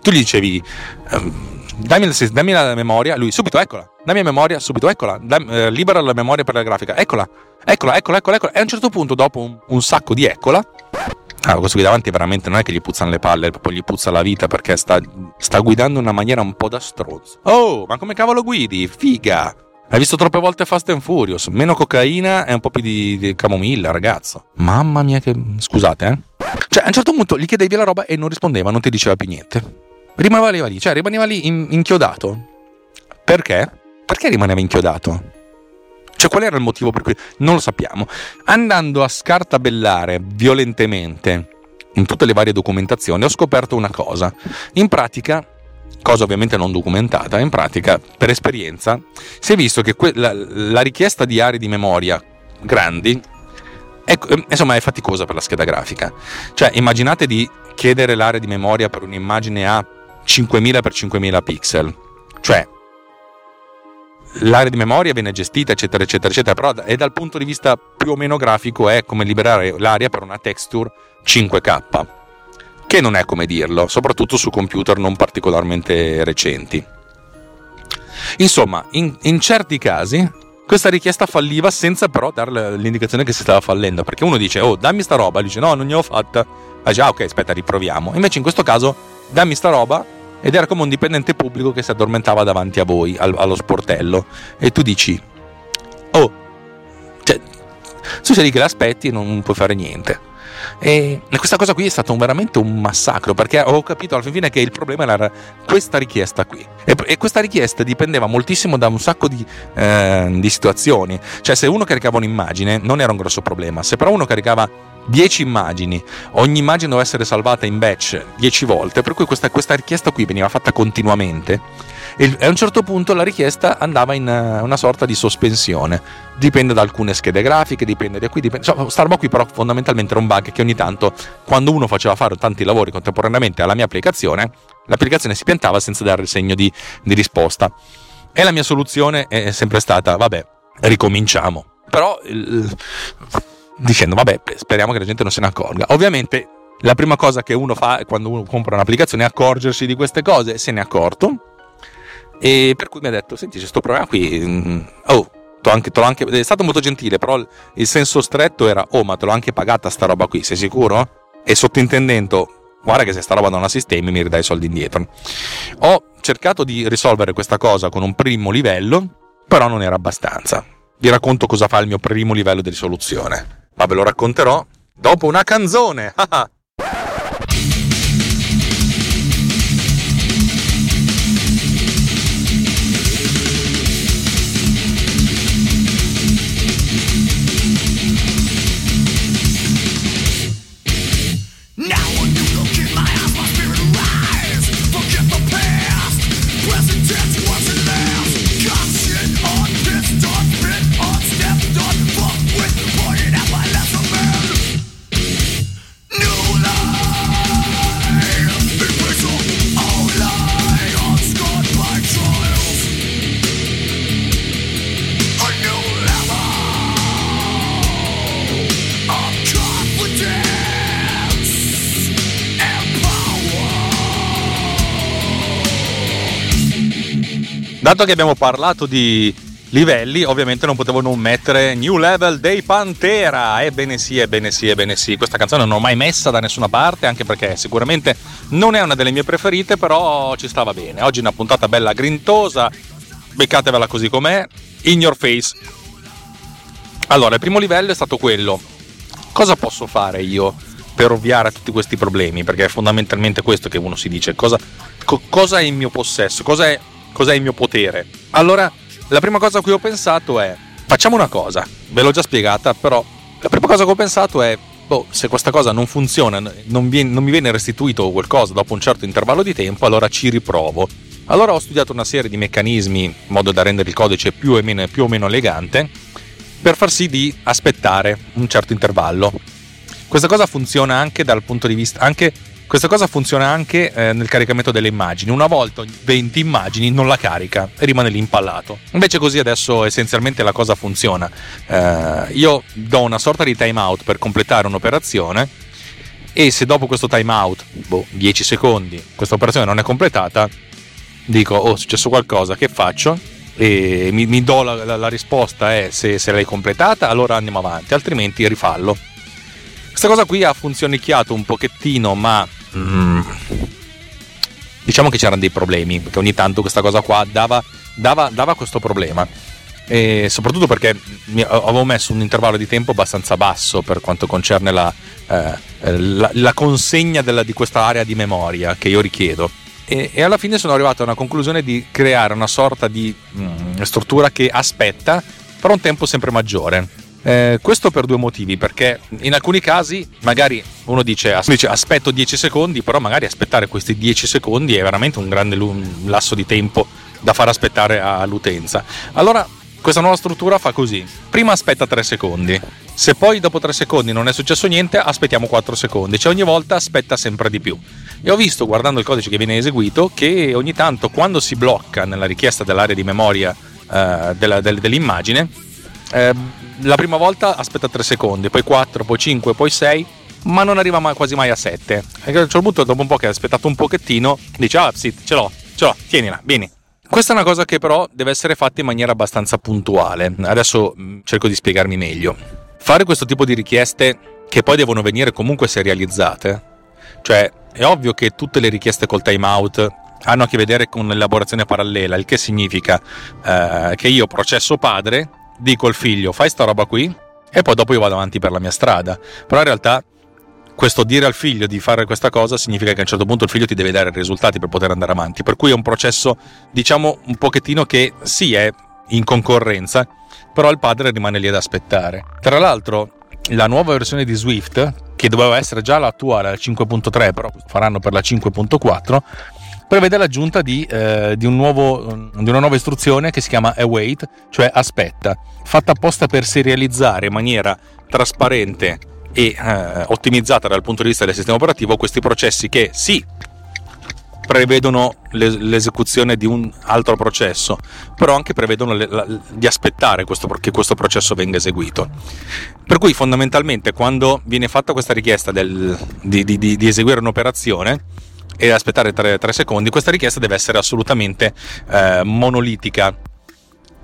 tu gli dicevi, ehm, dammi, dammi, la memoria, lui subito eccola, dammi la memoria, subito eccola, dam, eh, libera la memoria per la grafica, eccola, eccola, eccola, eccola, eccola. E a un certo punto, dopo un, un sacco di eccola, allora, questo qui davanti veramente non è che gli puzzano le palle, proprio gli puzza la vita perché sta, sta guidando in una maniera un po' da stronzo. Oh, ma come cavolo guidi? Figa! Hai visto troppe volte Fast and Furious? Meno cocaina e un po' più di, di camomilla, ragazzo. Mamma mia, che. Scusate, eh. Cioè, a un certo punto gli chiedevi la roba e non rispondeva, non ti diceva più niente. Rimaneva lì, cioè rimaneva lì in, inchiodato. Perché? Perché rimaneva inchiodato? Cioè, qual era il motivo per cui? Non lo sappiamo. Andando a scartabellare violentemente in tutte le varie documentazioni, ho scoperto una cosa. In pratica, cosa ovviamente non documentata, in pratica, per esperienza, si è visto che que- la, la richiesta di aree di memoria grandi è, ehm, insomma, è faticosa per la scheda grafica. Cioè, immaginate di chiedere l'area di memoria per un'immagine a 5000 x 5000 pixel. Cioè, l'area di memoria viene gestita, eccetera, eccetera, eccetera, però è dal punto di vista più o meno grafico è come liberare l'area per una texture 5K, che non è come dirlo, soprattutto su computer non particolarmente recenti. Insomma, in, in certi casi questa richiesta falliva senza però dare l'indicazione che si stava fallendo, perché uno dice "Oh, dammi sta roba", e dice "No, non ne ho fatta". Ah già, ok, aspetta, riproviamo. Invece in questo caso dammi sta roba ed era come un dipendente pubblico che si addormentava davanti a voi al, allo sportello e tu dici "Oh, cioè tu sei lì che l'aspetti e non puoi fare niente". E questa cosa qui è stato veramente un massacro perché ho capito alla fine che il problema era questa richiesta qui. E, questa richiesta dipendeva moltissimo da un sacco di, eh, di situazioni. Cioè, se uno caricava un'immagine non era un grosso problema, se però uno caricava 10 immagini, ogni immagine doveva essere salvata in batch 10 volte, per cui questa, questa richiesta qui veniva fatta continuamente e a un certo punto la richiesta andava in eh, una sorta di sospensione. Dipende da alcune schede grafiche, dipende da qui, dipende... Insomma, sta roba qui però fondamentalmente era un bug che ogni tanto, quando uno faceva fare tanti lavori contemporaneamente alla mia applicazione, l'applicazione si piantava senza dare il segno di, di risposta. E la mia soluzione è sempre stata, vabbè, ricominciamo. Però il, dicendo, vabbè, speriamo che la gente non se ne accorga. Ovviamente la prima cosa che uno fa quando uno compra un'applicazione è accorgersi di queste cose, se ne è accorto e per cui mi ha detto: Senti, c'è questo problema qui. Mm, oh, anche, anche, è stato molto gentile, però il senso stretto era: Oh, ma te l'ho anche pagata sta roba qui, sei sicuro? E sottintendendo: Guarda che se sta roba non la sistemi, mi ridai i soldi indietro. Ho cercato di risolvere questa cosa con un primo livello, però non era abbastanza. Vi racconto cosa fa il mio primo livello di risoluzione. Ma ve lo racconterò dopo una canzone. [laughs] dato che abbiamo parlato di livelli, ovviamente non potevo non mettere New Level dei Pantera. Ebbene sì, ebbene sì, ebbene sì. Questa canzone non l'ho mai messa da nessuna parte, anche perché sicuramente non è una delle mie preferite, però ci stava bene. Oggi una puntata bella grintosa, beccatevela così com'è, in your face. Allora, il primo livello è stato quello. Cosa posso fare io per ovviare a tutti questi problemi? Perché è fondamentalmente questo che uno si dice. Cosa, co- cosa è in mio possesso? Cosa è, cosa è il mio potere? Allora, la prima cosa a cui ho pensato è, facciamo una cosa, ve l'ho già spiegata, però la prima cosa che ho pensato è, boh, se questa cosa non funziona, non, viene, non mi viene restituito qualcosa dopo un certo intervallo di tempo, allora ci riprovo. Allora ho studiato una serie di meccanismi in modo da rendere il codice più meno, più o meno elegante per far sì di aspettare un certo intervallo. Questa cosa funziona anche dal punto di vista, anche questa cosa funziona anche eh, nel caricamento delle immagini. Una volta 20 immagini non la carica e rimane lì impallato. Invece così adesso essenzialmente la cosa funziona. Eh, io do una sorta di timeout per completare un'operazione e se dopo questo timeout, boh, 10 secondi, questa operazione non è completata, dico oh è successo qualcosa, che faccio? E mi, mi do la, la, la risposta è se, se l'hai completata allora andiamo avanti, altrimenti rifallo. Questa cosa qui ha funzionicchiato un pochettino, ma mm, diciamo che c'erano dei problemi, perché ogni tanto questa cosa qua dava, dava, dava questo problema. E soprattutto perché avevo messo un intervallo di tempo abbastanza basso per quanto concerne la, eh, la, la consegna della, di questa area di memoria che io richiedo. E, e, alla fine sono arrivato a una conclusione di creare una sorta di mm, struttura che aspetta per un tempo sempre maggiore eh, questo per due motivi, perché in alcuni casi magari uno dice, dice, aspetto 10 secondi, però magari aspettare questi 10 secondi è veramente un grande lasso di tempo da far aspettare all'utenza. Allora questa nuova struttura fa così, prima aspetta 3 secondi, se poi dopo 3 secondi non è successo niente aspettiamo 4 secondi, cioè ogni volta aspetta sempre di più. E ho visto guardando il codice che viene eseguito che ogni tanto quando si blocca nella richiesta dell'area di memoria eh, della, del, dell'immagine, eh, la prima volta aspetta 3 secondi, poi 4, poi 5, poi 6, ma non arriva mai, quasi mai a 7. E a un certo punto, dopo un po' che ha aspettato un pochettino, dice: Ah, sì, ce l'ho, ce l'ho, tienila, vieni. Questa è una cosa che però deve essere fatta in maniera abbastanza puntuale. Adesso mm, cerco di spiegarmi meglio. Fare questo tipo di richieste, che poi devono venire comunque serializzate, cioè è ovvio che tutte le richieste col timeout hanno a che vedere con l'elaborazione parallela, il che significa eh, che io processo padre dico al figlio fai sta roba qui e poi dopo io vado avanti per la mia strada. Però in realtà questo dire al figlio di fare questa cosa significa che a un certo punto il figlio ti deve dare i risultati per poter andare avanti. Per cui è un processo, diciamo, un pochettino che sì è in concorrenza, però il padre rimane lì ad aspettare. Tra l'altro, la nuova versione di Swift, che doveva essere già l'attuale, la 5.3, però faranno per la 5.4, prevede l'aggiunta di, eh, di, un nuovo, di, una nuova istruzione che si chiama await, cioè aspetta, fatta apposta per serializzare in maniera trasparente e eh, ottimizzata dal punto di vista del sistema operativo questi processi che sì prevedono l'esecuzione di un altro processo, però anche prevedono le, la, di aspettare questo, che questo processo venga eseguito. Per cui fondamentalmente quando viene fatta questa richiesta del, di, di, di, eseguire un'operazione, e aspettare 3, secondi, questa richiesta deve essere assolutamente eh, monolitica.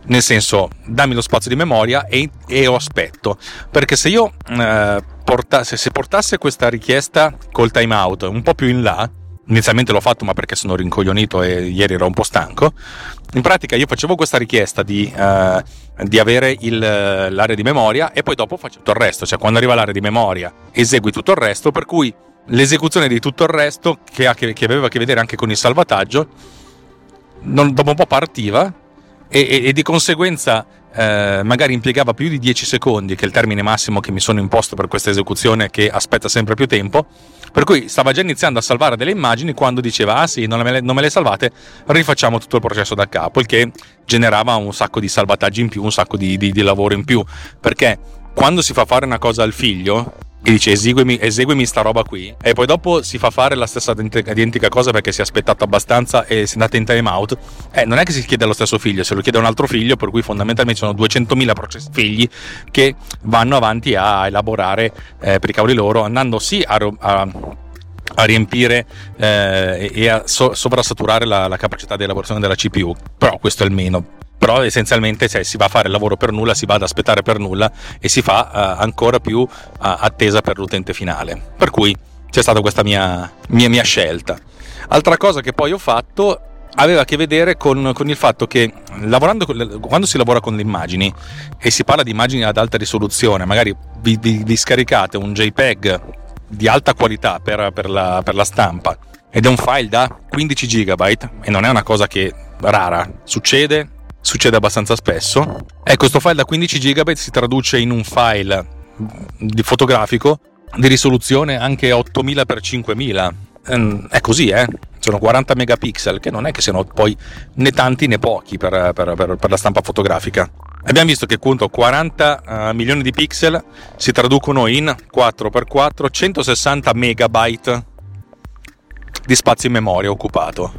Nel senso, dammi lo spazio di memoria e, e io aspetto. Perché se io eh, portasse, se portasse questa richiesta col timeout un po' più in là, inizialmente l'ho fatto ma perché sono rincoglionito e ieri ero un po' stanco, in pratica io facevo questa richiesta di, eh, di avere il, l'area di memoria e poi dopo faccio tutto il resto, cioè quando arriva l'area di memoria esegui tutto il resto, per cui l'esecuzione di tutto il resto, che, che, che, aveva a che vedere anche con il salvataggio, non, dopo un po' partiva e, e, e di conseguenza eh, magari impiegava più di 10 secondi, che è il termine massimo che mi sono imposto per questa esecuzione che aspetta sempre più tempo. Per cui stava già iniziando a salvare delle immagini quando diceva: Ah sì, non me le, non me le salvate, rifacciamo tutto il processo da capo, il che generava un sacco di salvataggi in più, un sacco di, di, di lavoro in più. Perché quando si fa fare una cosa al figlio, e dice eseguimi, eseguimi sta roba qui. E poi dopo si fa fare la stessa identica cosa perché si è aspettato abbastanza e si è andato in time out. Eh, non è che si chiede allo stesso figlio se lo chiede a un altro figlio per cui fondamentalmente sono 200.000 processi figli che vanno avanti a elaborare eh, per i cavoli loro andando sì a, a a riempire eh, e a so- sovrasaturare la, la capacità di elaborazione della CPU. Però questo è il meno però essenzialmente cioè, si va a fare il lavoro per nulla, si va ad aspettare per nulla e si fa uh, ancora più uh, attesa per l'utente finale. Per cui c'è stata questa mia, mia, mia, scelta. Altra cosa che poi ho fatto aveva a che vedere con, con il fatto che lavorando, quando si lavora con le immagini e si parla di immagini ad alta risoluzione, magari vi, vi, vi scaricate un JPEG di alta qualità per, per, la, per la stampa ed è un file da 15 GB e non è una cosa che rara succede succede abbastanza spesso. Ecco, questo file da 15 GB si traduce in un file di fotografico di risoluzione anche 8000x5000. Ehm, è così, eh? Sono 40 megapixel, che non è che siano poi né tanti né pochi per, per, per, per la stampa fotografica. Abbiamo visto che appunto 40 uh, milioni di pixel si traducono in 4x4 160 megabyte di spazio in memoria occupato.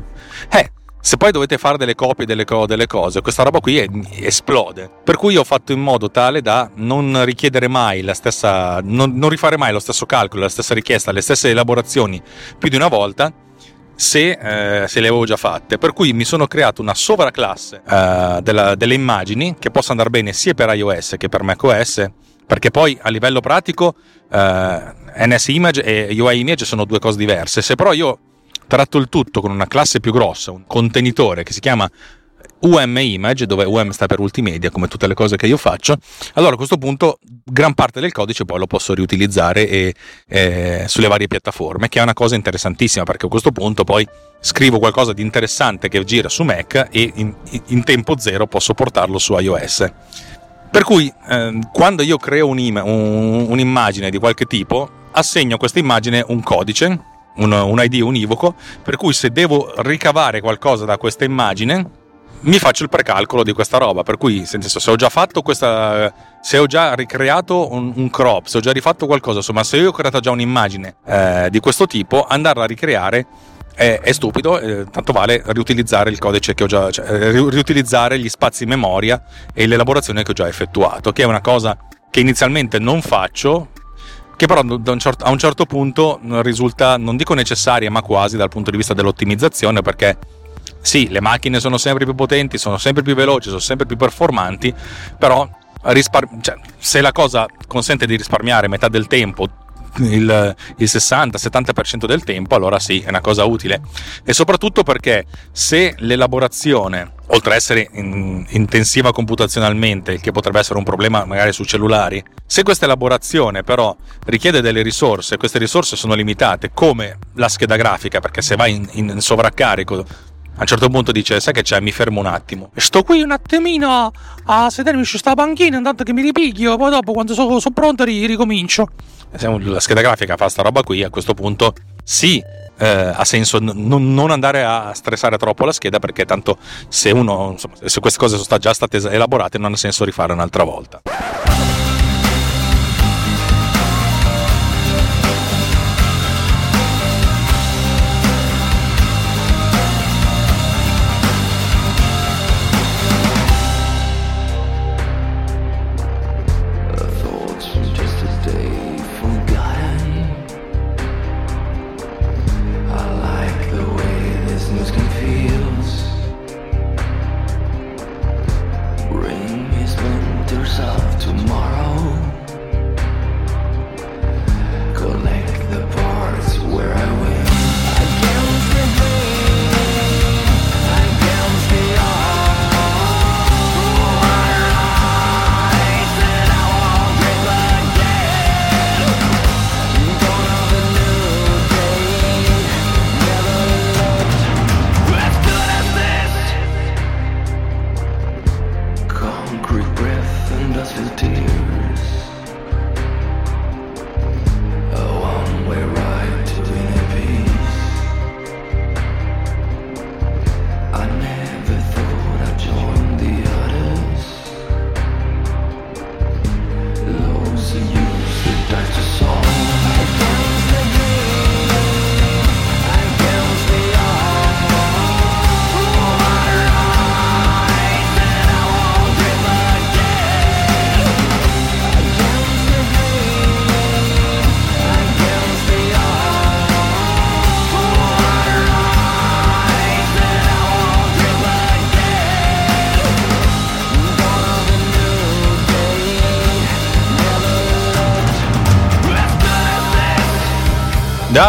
Eh, se poi dovete fare delle copie delle, co- delle cose, questa roba qui è, esplode. Per cui ho fatto in modo tale da non richiedere mai la stessa, non, non rifare mai lo stesso calcolo, la stessa richiesta, le stesse elaborazioni più di una volta se, eh, se, le avevo già fatte. Per cui mi sono creato una sovraclasse eh, della, delle immagini che possa andare bene sia per iOS che per macOS, perché poi a livello pratico eh, NS Image e UI Image sono due cose diverse. Se però io tratto il tutto con una classe più grossa, un contenitore che si chiama UM Image, dove UM sta per Ultimedia, come tutte le cose che io faccio, allora a questo punto gran parte del codice poi lo posso riutilizzare e, eh, sulle varie piattaforme, che è una cosa interessantissima perché a questo punto poi scrivo qualcosa di interessante che gira su Mac e in, in tempo zero posso portarlo su iOS. Per cui eh, quando io creo un, un, un'immagine di qualche tipo, assegno a questa immagine un codice un, un ID univoco, per cui se devo ricavare qualcosa da questa immagine, mi faccio il precalcolo di questa roba. Per cui, se ho già fatto questa. Se ho già ricreato un, un crop, se ho già rifatto qualcosa, insomma, se io ho creato già un'immagine eh, di questo tipo, andarla a ricreare è, è stupido, eh, tanto vale riutilizzare il codice che ho già. Cioè, eh, riutilizzare gli spazi memoria e l'elaborazione che ho già effettuato, che è una cosa che inizialmente non faccio che però a un certo punto risulta, non dico necessaria, ma quasi dal punto di vista dell'ottimizzazione, perché sì, le macchine sono sempre più potenti, sono sempre più veloci, sono sempre più performanti, però rispar- cioè, se la cosa consente di risparmiare metà del tempo il, il 60-70% del tempo, allora sì, è una cosa utile. E soprattutto perché se l'elaborazione, oltre ad essere in, intensiva computazionalmente, che potrebbe essere un problema magari su cellulari, se questa elaborazione però richiede delle risorse, queste risorse sono limitate, come la scheda grafica, perché se vai in, in sovraccarico a un certo punto dice sai che c'è? Mi fermo un attimo. Sto qui un attimino a sedermi su sta panchina intanto che mi ripiglio poi dopo quando sono so pronto ricomincio la scheda grafica fa sta roba qui, a questo punto sì, eh, ha senso n- non andare a stressare troppo la scheda perché tanto se uno, insomma, se queste cose sono già state elaborate non ha senso rifare un'altra volta.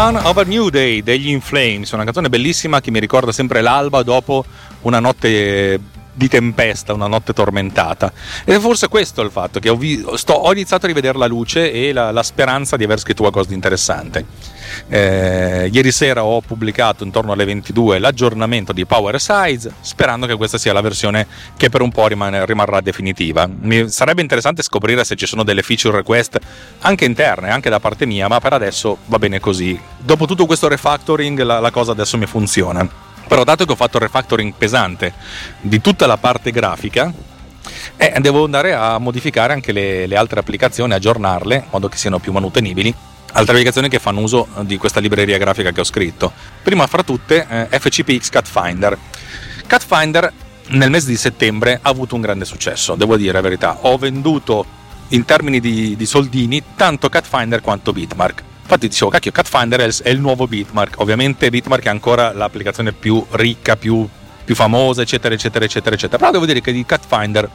Dawn of a New Day degli In Flames, una canzone bellissima che mi ricorda sempre l'alba dopo una notte di tempesta, una notte tormentata. E forse questo è il fatto che ho, vi- sto, ho iniziato a rivedere la luce e la, la, speranza di aver scritto qualcosa di interessante. Eh, ieri sera ho pubblicato intorno alle 22 l'aggiornamento di Power Size, sperando che questa sia la versione che per un po' rimane, rimarrà definitiva. Mi sarebbe interessante scoprire se ci sono delle feature request anche interne, anche da parte mia, ma per adesso va bene così. Dopo tutto questo refactoring la, la cosa adesso mi funziona. Però dato che ho fatto il refactoring pesante di tutta la parte grafica, eh, devo andare a modificare anche le, le altre applicazioni, aggiornarle in modo che siano più manutenibili altre applicazioni che fanno uso di questa libreria grafica che ho scritto. Prima fra tutte eh, FCPX Cut Finder. Cut Finder nel mese di settembre ha avuto un grande successo, devo dire la verità. Ho venduto in termini di, di soldini tanto Cut Finder quanto Bitmark. Infatti dicevo, cacchio, Catfinder è il nuovo Bitmark. Ovviamente Bitmark è ancora l'applicazione più ricca, più, più famosa, eccetera, eccetera, eccetera, eccetera. Però devo dire che di Catfinder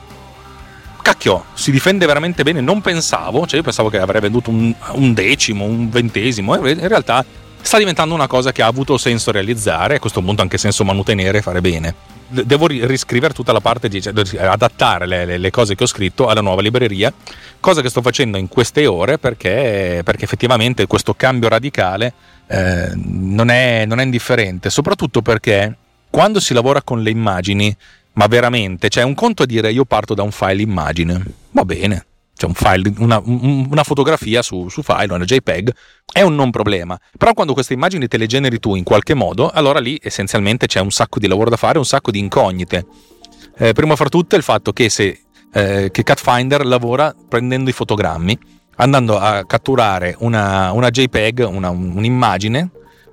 cacchio, si difende veramente bene. Non pensavo, cioè io pensavo che avrei venduto un, un, decimo, un ventesimo, in realtà sta diventando una cosa che ha avuto senso realizzare, a questo punto anche senso manutenere e fare bene devo riscrivere tutta la parte di cioè, adattare le, le, le, cose che ho scritto alla nuova libreria, cosa che sto facendo in queste ore perché, perché effettivamente questo cambio radicale eh, non, è, non è indifferente, soprattutto perché quando si lavora con le immagini, ma veramente, cioè un conto è dire io parto da un file immagine, va bene, cioè un file, una, una fotografia su, su, file, una JPEG, è un non problema. Però quando queste immagini te le generi tu in qualche modo, allora lì essenzialmente c'è un sacco di lavoro da fare, un sacco di incognite. Eh, prima fra tutte il fatto che, se, eh, che CatFinder lavora prendendo i fotogrammi, andando a catturare una, una JPEG, una, un'immagine,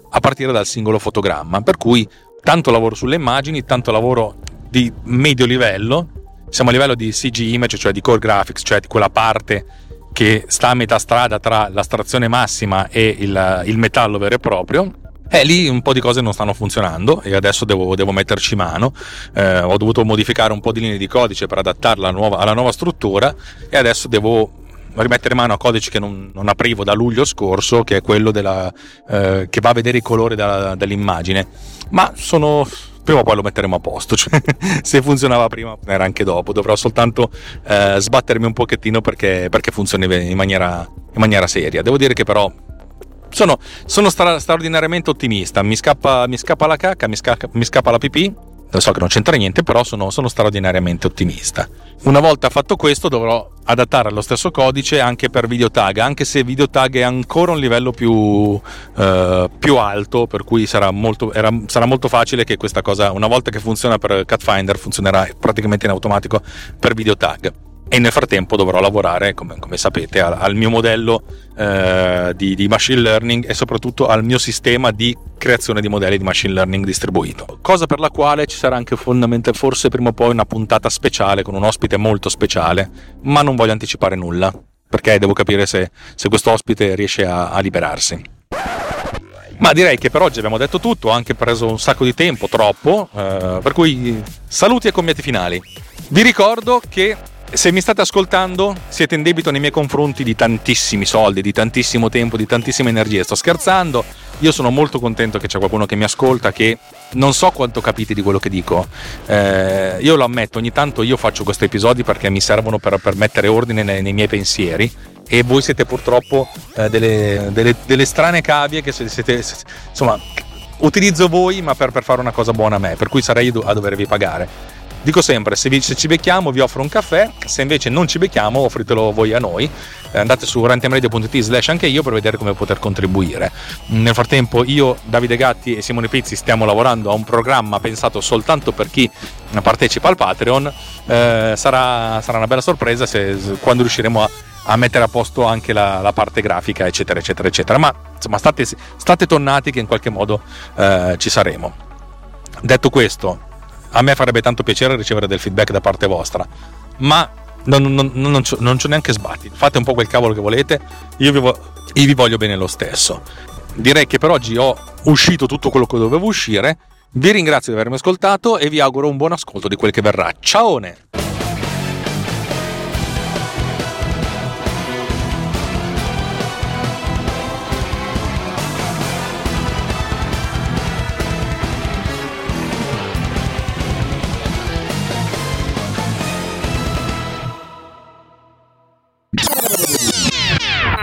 a partire dal singolo fotogramma. Per cui tanto lavoro sulle immagini, tanto lavoro di medio livello siamo a livello di CG image, cioè di core graphics, cioè di quella parte che sta a metà strada tra l'astrazione massima e il, il metallo vero e proprio. E lì un po' di cose non stanno funzionando e adesso devo, devo metterci mano. Eh, ho dovuto modificare un po' di linee di codice per adattarla alla nuova, alla nuova struttura e adesso devo rimettere mano a codici che non, non, aprivo da luglio scorso, che è quello della, eh, che va a vedere i colori della, dell'immagine. Ma sono prima o poi lo metteremo a posto. [laughs] Cioè, se funzionava prima, era anche dopo. Dovrò soltanto eh, sbattermi un pochettino perché, perché funzioni in maniera, in maniera seria. Devo dire che però sono, sono stra- straordinariamente ottimista. Mi scappa, mi scappa la cacca, mi scappa, mi scappa la pipì so che non c'entra niente, però sono, sono, straordinariamente ottimista. Una volta fatto questo dovrò adattare lo stesso codice anche per videotag, anche se videotag è ancora un livello più, eh, più alto, per cui sarà molto, era, sarà molto, facile che questa cosa, una volta che funziona per CatFinder, funzionerà praticamente in automatico per videotag e nel frattempo dovrò lavorare, come, come sapete, al, al, mio modello eh, di, di, machine learning e soprattutto al mio sistema di creazione di modelli di machine learning distribuito. Cosa per la quale ci sarà anche fondamentalmente forse prima o poi una puntata speciale con un ospite molto speciale, ma non voglio anticipare nulla, perché devo capire se, se questo ospite riesce a, a liberarsi. Ma direi che per oggi abbiamo detto tutto, ho anche preso un sacco di tempo, troppo, eh, per cui saluti e commiati finali. Vi ricordo che se mi state ascoltando, siete in debito nei miei confronti di tantissimi soldi, di tantissimo tempo, di tantissime energie. Sto scherzando, io sono molto contento che c'è qualcuno che mi ascolta, che non so quanto capite di quello che dico. Eh, io lo ammetto, ogni tanto io faccio questi episodi perché mi servono per, per mettere ordine nei, nei, miei pensieri e voi siete purtroppo eh, delle, delle, delle, strane cavie che siete, insomma, utilizzo voi ma per, per, fare una cosa buona a me, per cui sarei a dovervi pagare. Dico sempre, se, vi, se, ci becchiamo vi offro un caffè, se invece non ci becchiamo offritelo voi a noi. Eh, andate su rantemradio.it slash anche io per vedere come poter contribuire. Nel frattempo io, Davide Gatti e Simone Pizzi stiamo lavorando a un programma pensato soltanto per chi partecipa al Patreon. Eh, sarà, sarà, una bella sorpresa se, quando riusciremo a, a mettere a posto anche la, la, parte grafica, eccetera, eccetera, eccetera. Ma insomma, state, state tonnati che in qualche modo eh, ci saremo. Detto questo, a me farebbe tanto piacere ricevere del feedback da parte vostra, ma non, non, non, non, c'ho neanche sbatti. Fate un po' quel cavolo che volete, io vi, io vi voglio bene lo stesso. Direi che per oggi ho uscito tutto quello che dovevo uscire. Vi ringrazio di avermi ascoltato e vi auguro un buon ascolto di quel che verrà. Ciao!